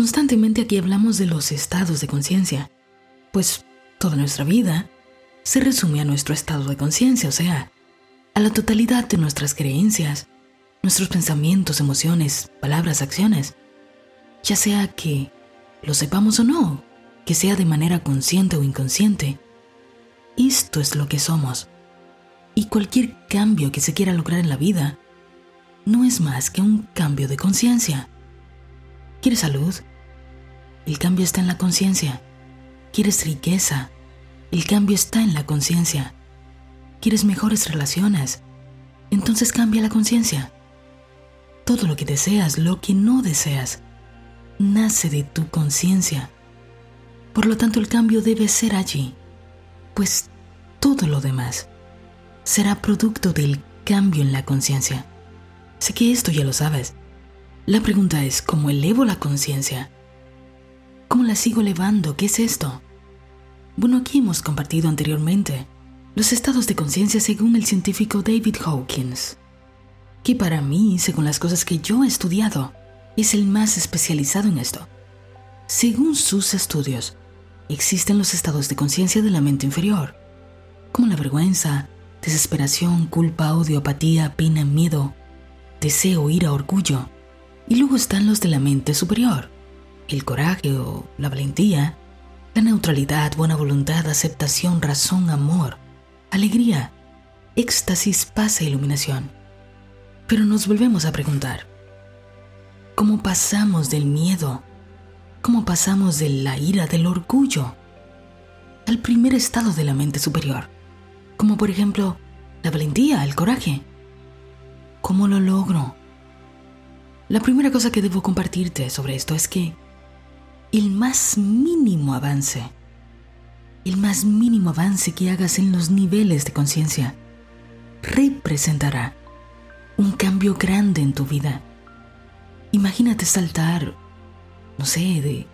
Constantemente aquí hablamos de los estados de conciencia, pues toda nuestra vida se resume a nuestro estado de conciencia, o sea, a la totalidad de nuestras creencias, nuestros pensamientos, emociones, palabras, acciones, ya sea que lo sepamos o no, que sea de manera consciente o inconsciente. Esto es lo que somos. Y cualquier cambio que se quiera lograr en la vida no es más que un cambio de conciencia. ¿Quieres salud? El cambio está en la conciencia. ¿Quieres riqueza? El cambio está en la conciencia. ¿Quieres mejores relaciones? Entonces cambia la conciencia. Todo lo que deseas, lo que no deseas, nace de tu conciencia. Por lo tanto, el cambio debe ser allí, pues todo lo demás será producto del cambio en la conciencia. Sé que esto ya lo sabes. La pregunta es, ¿cómo elevo la conciencia? ¿Cómo la sigo elevando? ¿Qué es esto? Bueno, aquí hemos compartido anteriormente los estados de conciencia según el científico David Hawkins, que para mí, según las cosas que yo he estudiado, es el más especializado en esto. Según sus estudios, existen los estados de conciencia de la mente inferior, como la vergüenza, desesperación, culpa, odio, apatía, pena, miedo, deseo, ira, orgullo. Y luego están los de la mente superior, el coraje o la valentía, la neutralidad, buena voluntad, aceptación, razón, amor, alegría, éxtasis, paz e iluminación. Pero nos volvemos a preguntar, ¿cómo pasamos del miedo? ¿Cómo pasamos de la ira, del orgullo, al primer estado de la mente superior? Como por ejemplo, la valentía, el coraje. ¿Cómo lo logro? La primera cosa que debo compartirte sobre esto es que el más mínimo avance el más mínimo avance que hagas en los niveles de conciencia representará un cambio grande en tu vida. Imagínate saltar, no sé, de,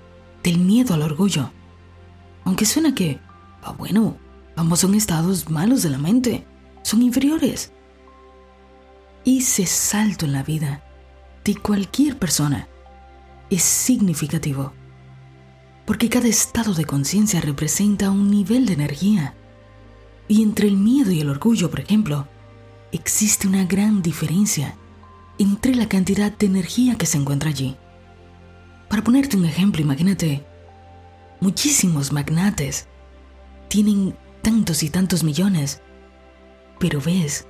del miedo al orgullo. Aunque suena que, ah, bueno, ambos son estados malos de la mente, son inferiores. Ese salto en la vida de cualquier persona es significativo porque cada estado de conciencia representa un nivel de energía. Y entre el miedo y el orgullo, por ejemplo, existe una gran diferencia entre la cantidad de energía que se encuentra allí. Para ponerte un ejemplo, imagínate, muchísimos magnates tienen tantos y tantos millones, pero ves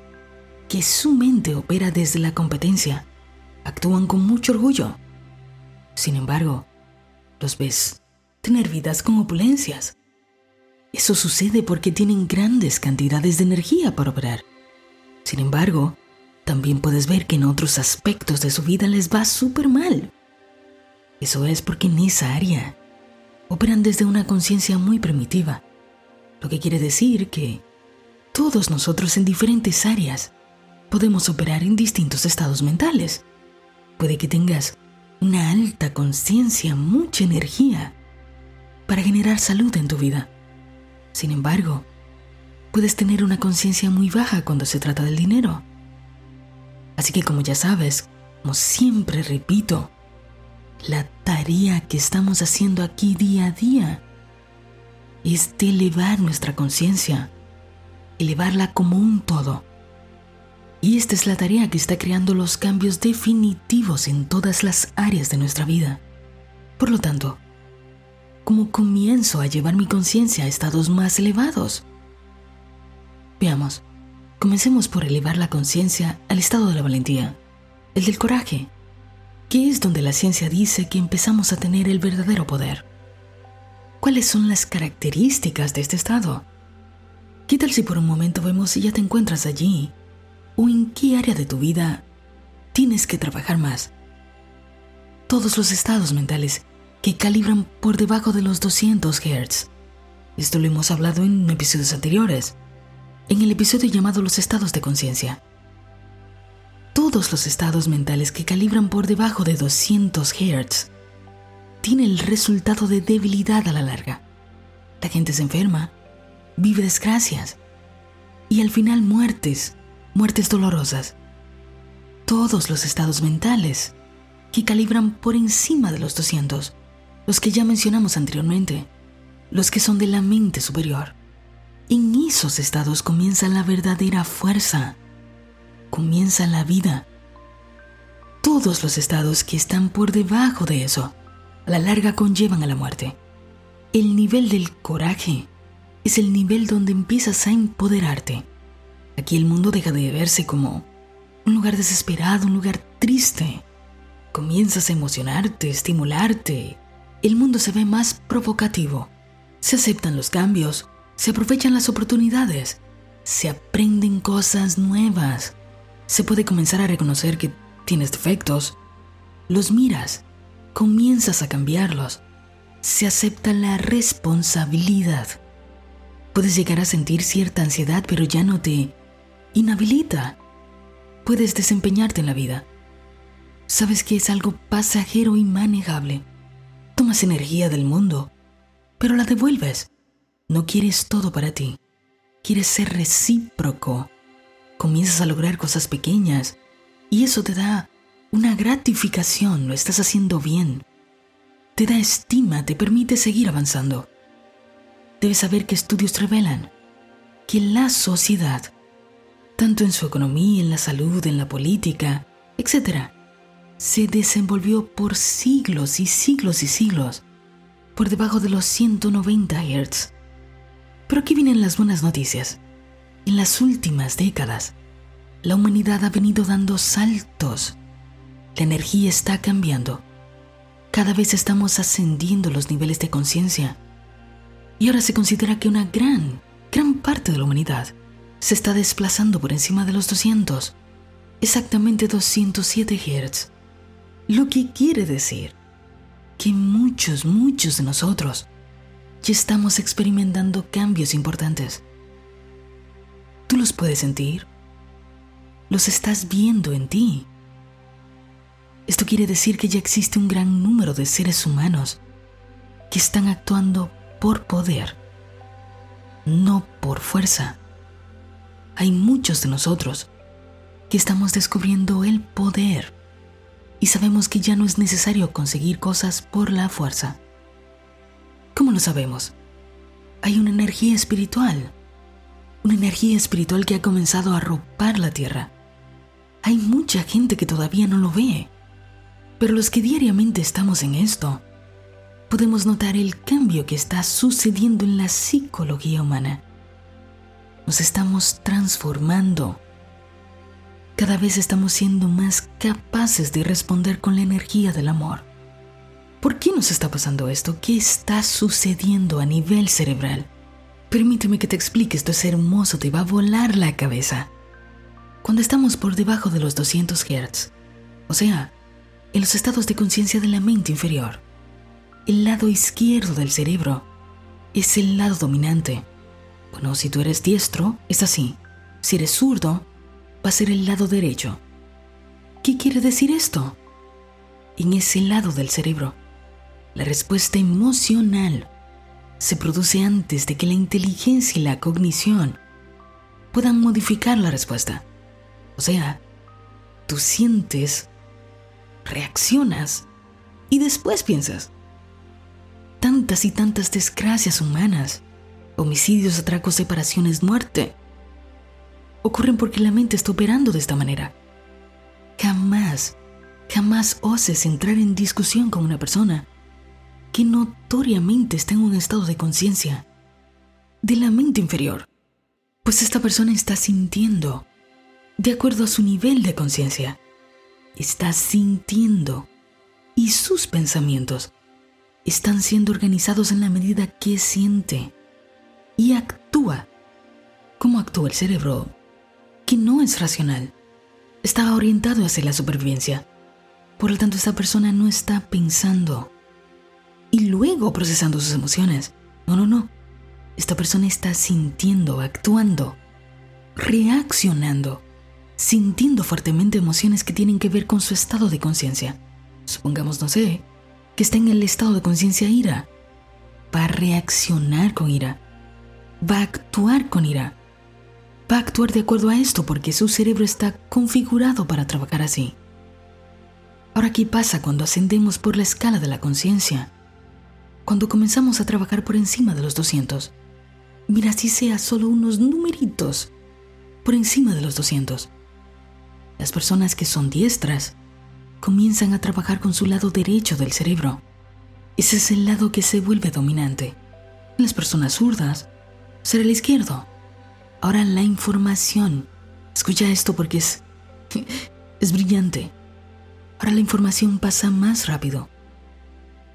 que su mente opera desde la competencia, actúan con mucho orgullo. Sin embargo, los ves tener vidas con opulencias. Eso sucede porque tienen grandes cantidades de energía para operar. Sin embargo, también puedes ver que en otros aspectos de su vida les va súper mal. Eso es porque en esa área operan desde una conciencia muy primitiva, lo que quiere decir que todos nosotros en diferentes áreas podemos operar en distintos estados mentales. Puede que tengas una alta conciencia, mucha energía, para generar salud en tu vida. Sin embargo, puedes tener una conciencia muy baja cuando se trata del dinero. Así que como ya sabes, como siempre repito, la tarea que estamos haciendo aquí día a día es de elevar nuestra conciencia, elevarla como un todo. Y esta es la tarea que está creando los cambios definitivos en todas las áreas de nuestra vida. Por lo tanto, ¿Cómo comienzo a llevar mi conciencia a estados más elevados? Veamos, comencemos por elevar la conciencia al estado de la valentía, el del coraje, que es donde la ciencia dice que empezamos a tener el verdadero poder. ¿Cuáles son las características de este estado? ¿Qué tal si por un momento vemos si ya te encuentras allí? ¿O en qué área de tu vida tienes que trabajar más? Todos los estados mentales que calibran por debajo de los 200 Hz. Esto lo hemos hablado en episodios anteriores, en el episodio llamado Los estados de conciencia. Todos los estados mentales que calibran por debajo de 200 Hz tienen el resultado de debilidad a la larga. La gente se enferma, vive desgracias y al final muertes, muertes dolorosas. Todos los estados mentales que calibran por encima de los 200 los que ya mencionamos anteriormente, los que son de la mente superior. En esos estados comienza la verdadera fuerza, comienza la vida. Todos los estados que están por debajo de eso, a la larga conllevan a la muerte. El nivel del coraje es el nivel donde empiezas a empoderarte. Aquí el mundo deja de verse como un lugar desesperado, un lugar triste. Comienzas a emocionarte, estimularte. El mundo se ve más provocativo. Se aceptan los cambios, se aprovechan las oportunidades, se aprenden cosas nuevas. Se puede comenzar a reconocer que tienes defectos. Los miras, comienzas a cambiarlos se acepta la responsabilidad. Puedes llegar a sentir cierta ansiedad, pero ya no te inhabilita. Puedes desempeñarte en la vida. Sabes que es algo pasajero y manejable. Tomas energía del mundo, pero la devuelves. No quieres todo para ti. Quieres ser recíproco. Comienzas a lograr cosas pequeñas y eso te da una gratificación. Lo estás haciendo bien te da estima, te permite seguir avanzando. Debes saber que estudios revelan que la sociedad, tanto en su economía, en la salud, en la política, etc., se desenvolvió por siglos y siglos y siglos por debajo de los 190 Hz. Pero aquí vienen las buenas noticias. En las últimas décadas, la humanidad ha venido dando saltos. La energía está cambiando cada vez estamos ascendiendo los niveles de conciencia. Y ahora se considera que una gran, gran parte de la humanidad se está desplazando por encima de los 200, exactamente 207 Hz. Lo que quiere decir que muchos, muchos de nosotros ya estamos experimentando cambios importantes. Tú los puedes sentir, los estás viendo en ti. Esto quiere decir que ya existe un gran número de seres humanos que están actuando por poder, no por fuerza. Hay muchos de nosotros que estamos descubriendo el poder y sabemos que ya no es necesario conseguir cosas por la fuerza. ¿Cómo lo sabemos? Hay una energía espiritual, una energía espiritual que ha comenzado a arropar la tierra. Hay mucha gente que todavía no lo ve pero los que diariamente estamos en esto, podemos notar el cambio que está sucediendo en la psicología humana. Nos estamos transformando. Cada vez estamos siendo más capaces de responder con la energía del amor. ¿Por qué nos está pasando esto? ¿Qué está sucediendo a nivel cerebral? Permíteme que te explique, esto es hermoso, te va a volar la cabeza. Cuando estamos por debajo de los 200 Hz, o sea, en los estados de conciencia de la mente inferior. El lado izquierdo del cerebro es el lado dominante. Bueno, si tú eres diestro, es así. Si eres zurdo, va a ser el lado derecho. ¿Qué quiere decir esto? En ese lado del cerebro, la respuesta emocional se produce antes de que la inteligencia y la cognición puedan modificar la respuesta. O sea, tú sientes reaccionas y después piensas. Tantas y tantas desgracias humanas, homicidios, atracos, separaciones, muerte, ocurren porque la mente está operando de esta manera. Jamás, jamás oses entrar en discusión con una persona que notoriamente está en un estado de conciencia de la mente inferior, pues esta persona está sintiendo de acuerdo a su nivel de conciencia está sintiendo y sus pensamientos están siendo organizados en la medida que siente y actúa. ¿Cómo actúa el cerebro? Que no es racional. Está orientado hacia la supervivencia. Por lo tanto, esta persona no está pensando y luego procesando sus emociones. No, no, no. Esta persona está sintiendo, actuando, reaccionando sintiendo fuertemente emociones que tienen que ver con su estado de conciencia. Supongamos, no sé, que está en el estado de conciencia ira. Va a reaccionar con ira. Va a actuar con ira. Va a actuar de acuerdo a esto porque su cerebro está configurado para trabajar así. Ahora, ¿qué pasa cuando ascendemos por la escala de la conciencia? cuando comenzamos a trabajar por encima de los 200. Mira, si sea solo unos numeritos por encima de los 200. Las personas que son diestras comienzan a trabajar con su lado derecho del cerebro. Ese es el lado que se vuelve dominante. Las personas zurdas será el izquierdo. Ahora la información. Escucha esto porque es es brillante. Ahora la información pasa más rápido.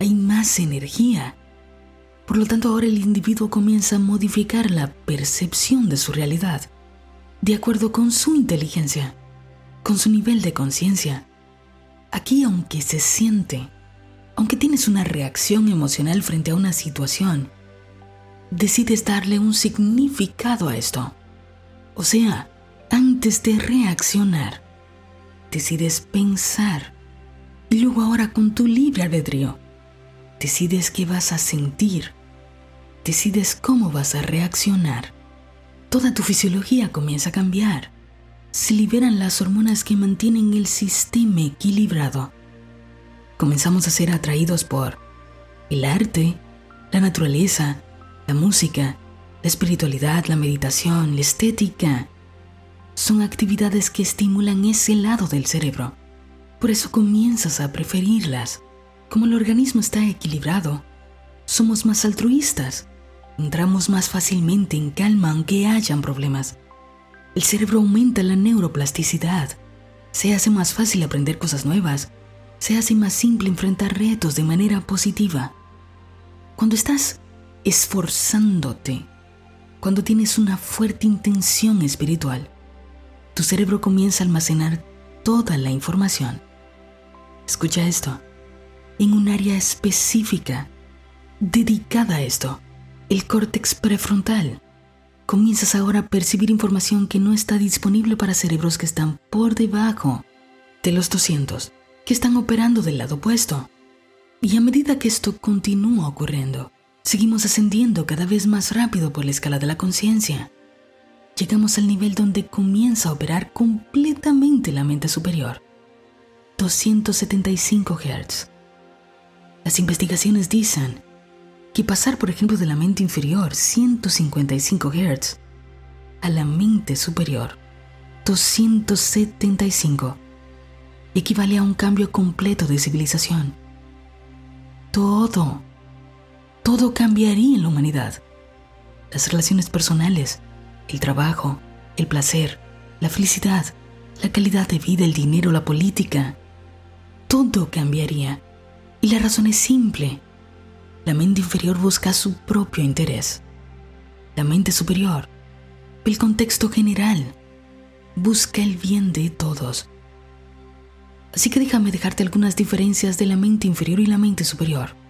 Hay más energía. Por lo tanto, ahora el individuo comienza a modificar la percepción de su realidad de acuerdo con su inteligencia, con su nivel de conciencia. Aquí, aunque se siente, aunque tienes una reacción emocional frente a una situación, decides darle un significado a esto. O sea, antes de reaccionar, decides pensar. Y luego ahora con tu libre albedrío, decides qué vas a sentir. Decides cómo vas a reaccionar. Toda tu fisiología comienza a cambiar. Se liberan las hormonas que mantienen el sistema equilibrado. Comenzamos a ser atraídos por el arte, la naturaleza, la música, la espiritualidad, la meditación, la estética, son actividades que estimulan ese lado del cerebro. Por eso comienzas a preferirlas. Como el organismo está equilibrado, somos más altruistas, entramos más fácilmente en calma aunque hayan problemas. El cerebro aumenta la neuroplasticidad, se hace más fácil aprender cosas nuevas, se hace más simple enfrentar retos de manera positiva. Cuando estás esforzándote, cuando tienes una fuerte intención espiritual, tu cerebro comienza a almacenar toda la información. Escucha esto. En un área específica dedicada a esto, el córtex prefrontal, comienzas ahora a percibir información que no está disponible para cerebros que están por debajo de los 200, que están operando del lado opuesto. Y a medida que esto continúa ocurriendo, seguimos ascendiendo cada vez más rápido por la escala de la conciencia llegamos al nivel donde comienza a operar completamente la mente superior. 275 Hz. Las investigaciones dicen que pasar, por ejemplo, de la mente inferior, 155 Hz, a la mente superior, 275, equivale a un cambio completo de civilización. Todo, todo cambiaría en la humanidad. Las relaciones personales, el trabajo, el placer, la felicidad, la calidad de vida, el dinero, la política. Todo cambiaría. Y la razón es simple. La mente inferior busca su propio interés. La mente superior, el contexto general, busca el bien de todos. Así que déjame dejarte algunas diferencias de la mente inferior y la mente superior.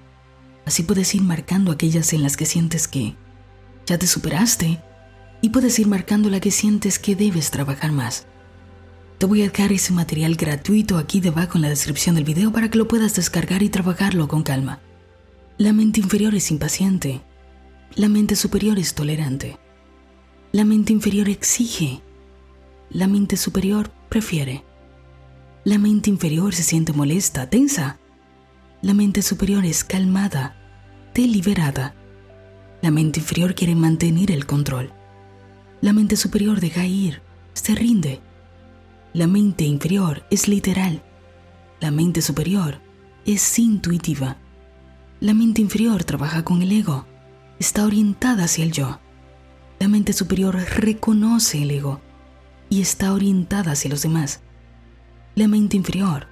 Así puedes ir marcando aquellas en las que sientes que ya te superaste y puedes ir marcando la que sientes que debes trabajar más. Te voy a dejar ese material gratuito aquí debajo en la descripción del video para que lo puedas descargar y trabajarlo con calma. La mente inferior es impaciente. La mente superior es tolerante. La mente inferior exige. La mente superior prefiere. La mente inferior se siente molesta, tensa. La mente superior es calmada, deliberada. La mente inferior quiere mantener el control. La mente superior deja ir, se rinde. La mente inferior es literal. La mente superior es intuitiva. La mente inferior trabaja con el ego, está orientada hacia el yo. La mente superior reconoce el ego y está orientada hacia los demás. La mente inferior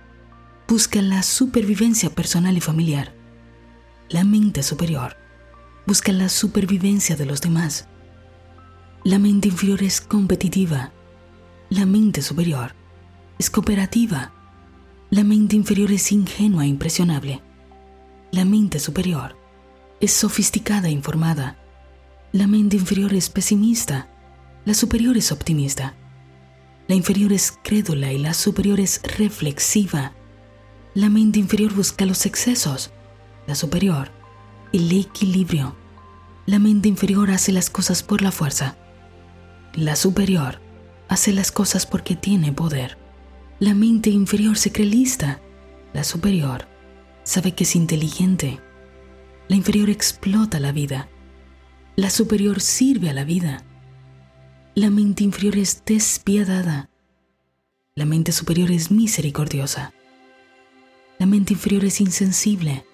busca la supervivencia personal y familiar. La mente superior busca la supervivencia de los demás. La mente inferior es competitiva. La mente superior es cooperativa. La mente inferior es ingenua e impresionable. La mente superior es sofisticada e informada. La mente inferior es pesimista. La superior es optimista. La inferior es crédula y la superior es reflexiva. La mente inferior busca los excesos. La superior, el equilibrio. La mente inferior hace las cosas por la fuerza. La superior hace las cosas porque tiene poder. La mente inferior se cree lista. La superior sabe que es inteligente. La inferior explota la vida. La superior sirve a la vida. La mente inferior es despiadada. La mente superior es misericordiosa. La mente inferior es insensible.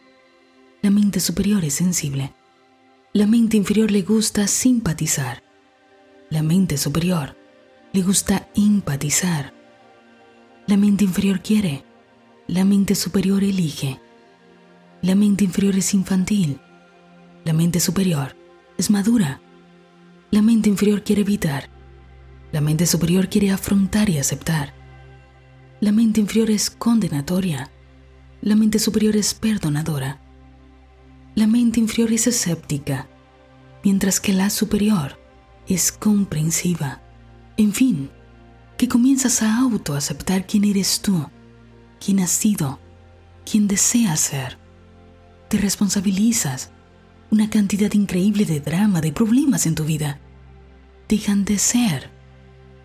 La mente superior es sensible. La mente inferior le gusta simpatizar. La mente superior le gusta empatizar. La mente inferior quiere. La mente superior elige. La mente inferior es infantil. La mente superior es madura. La mente inferior quiere evitar. La mente superior quiere afrontar y aceptar. La mente inferior es condenatoria. La mente superior es perdonadora. La mente inferior es escéptica, mientras que la superior es comprensiva. En fin, que comienzas a autoaceptar quién eres tú, quién has sido, quién deseas ser. Te responsabilizas una cantidad increíble de drama, de problemas en tu vida. Dejan de ser,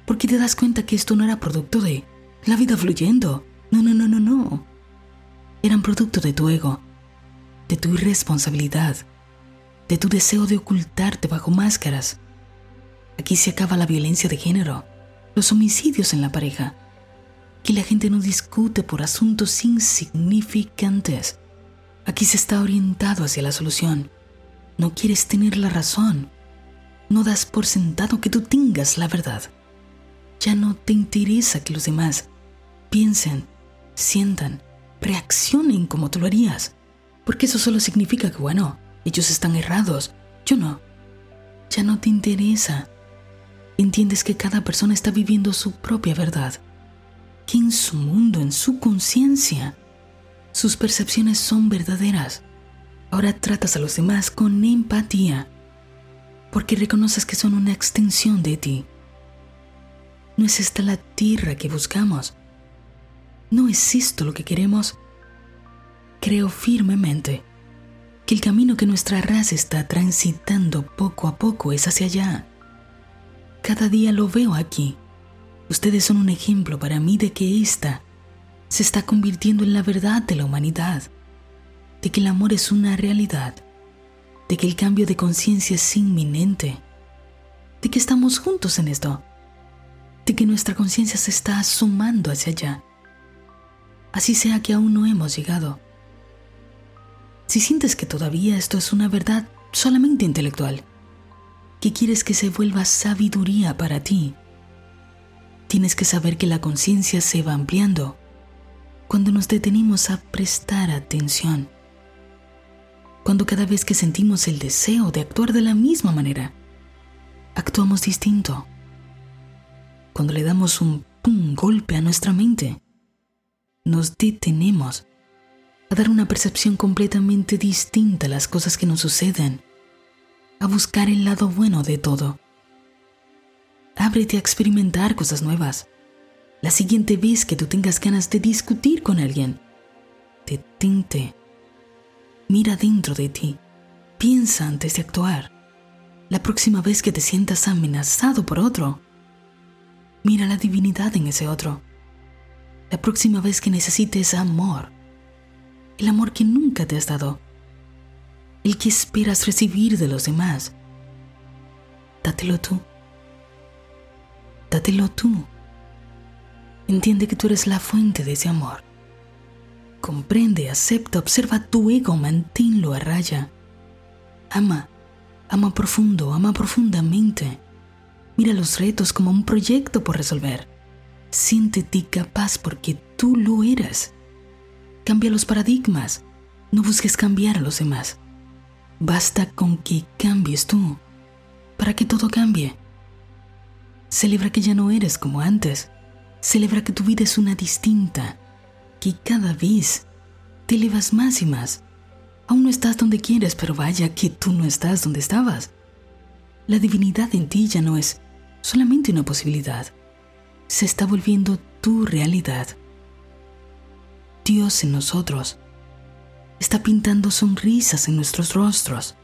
porque te das cuenta que esto no era producto de la vida fluyendo. No, no, no, no, no. Eran producto de tu ego, de tu irresponsabilidad, de tu deseo de ocultarte bajo máscaras. Aquí se acaba la violencia de género, los homicidios en la pareja, que la gente no discute por asuntos insignificantes. Aquí se está orientado hacia la solución. No quieres tener la razón. No das por sentado que tú tengas la verdad. Ya no te interesa que los demás piensen, sientan, reaccionen como tú lo harías. Porque eso solo significa que, bueno, ellos están errados, yo no. Ya no te interesa. Entiendes que cada persona está viviendo su propia verdad, que en su mundo, en su conciencia, sus percepciones son verdaderas. Ahora tratas a los demás con empatía, porque reconoces que son una extensión de ti. No es esta la tierra que buscamos. No es esto lo que queremos. Creo firmemente que el camino que nuestra raza está transitando poco a poco es hacia allá. Cada día lo veo aquí. Ustedes son un ejemplo para mí de que esta se está convirtiendo en la verdad de la humanidad, de que el amor es una realidad, de que el cambio de conciencia es inminente, de que estamos juntos en esto, de que nuestra conciencia se está sumando hacia allá. Así sea que aún no hemos llegado. Si sientes que todavía esto es una verdad solamente intelectual, que quieres que se vuelva sabiduría para ti, tienes que saber que la conciencia se va ampliando cuando nos detenimos a prestar atención, cuando cada vez que sentimos el deseo de actuar de la misma manera, actuamos distinto, cuando le damos un pum golpe a nuestra mente, nos detenemos a dar una percepción completamente distinta a las cosas que nos suceden, a buscar el lado bueno de todo. Ábrete a experimentar cosas nuevas la siguiente vez que tú tengas ganas de discutir con alguien, detente. Mira dentro de ti. Piensa antes de actuar. La próxima vez que te sientas amenazado por otro, mira la divinidad en ese otro. La próxima vez que necesites amor, el amor que nunca te has dado, el que esperas recibir de los demás, dátelo tú. Dátelo tú. Entiende que tú eres la fuente de ese amor. Comprende, acepta, observa tu ego, manténlo a raya. Ama, ama profundo, ama profundamente. Mira los retos como un proyecto por resolver. Siéntete capaz porque tú lo eres. Cambia los paradigmas. No busques cambiar a los demás. Basta con que cambies tú para que todo cambie. Celebra que ya no eres como antes Celebra que tu vida es una distinta, que cada vez te elevas más y más. Aún no estás donde quieres, pero vaya que tú no estás donde estabas. La divinidad en ti ya no es solamente una posibilidad, se está volviendo tu realidad. Dios en nosotros está pintando sonrisas en nuestros rostros,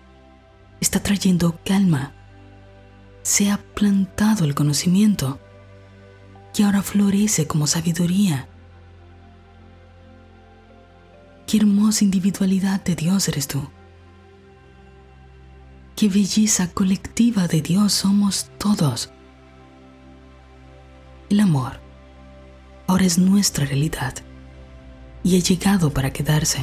está trayendo calma, se ha plantado el conocimiento que ahora florece como sabiduría. Qué hermosa individualidad de Dios eres tú. qué belleza colectiva de Dios somos todos. El amor ahora es nuestra realidad y ha llegado para quedarse.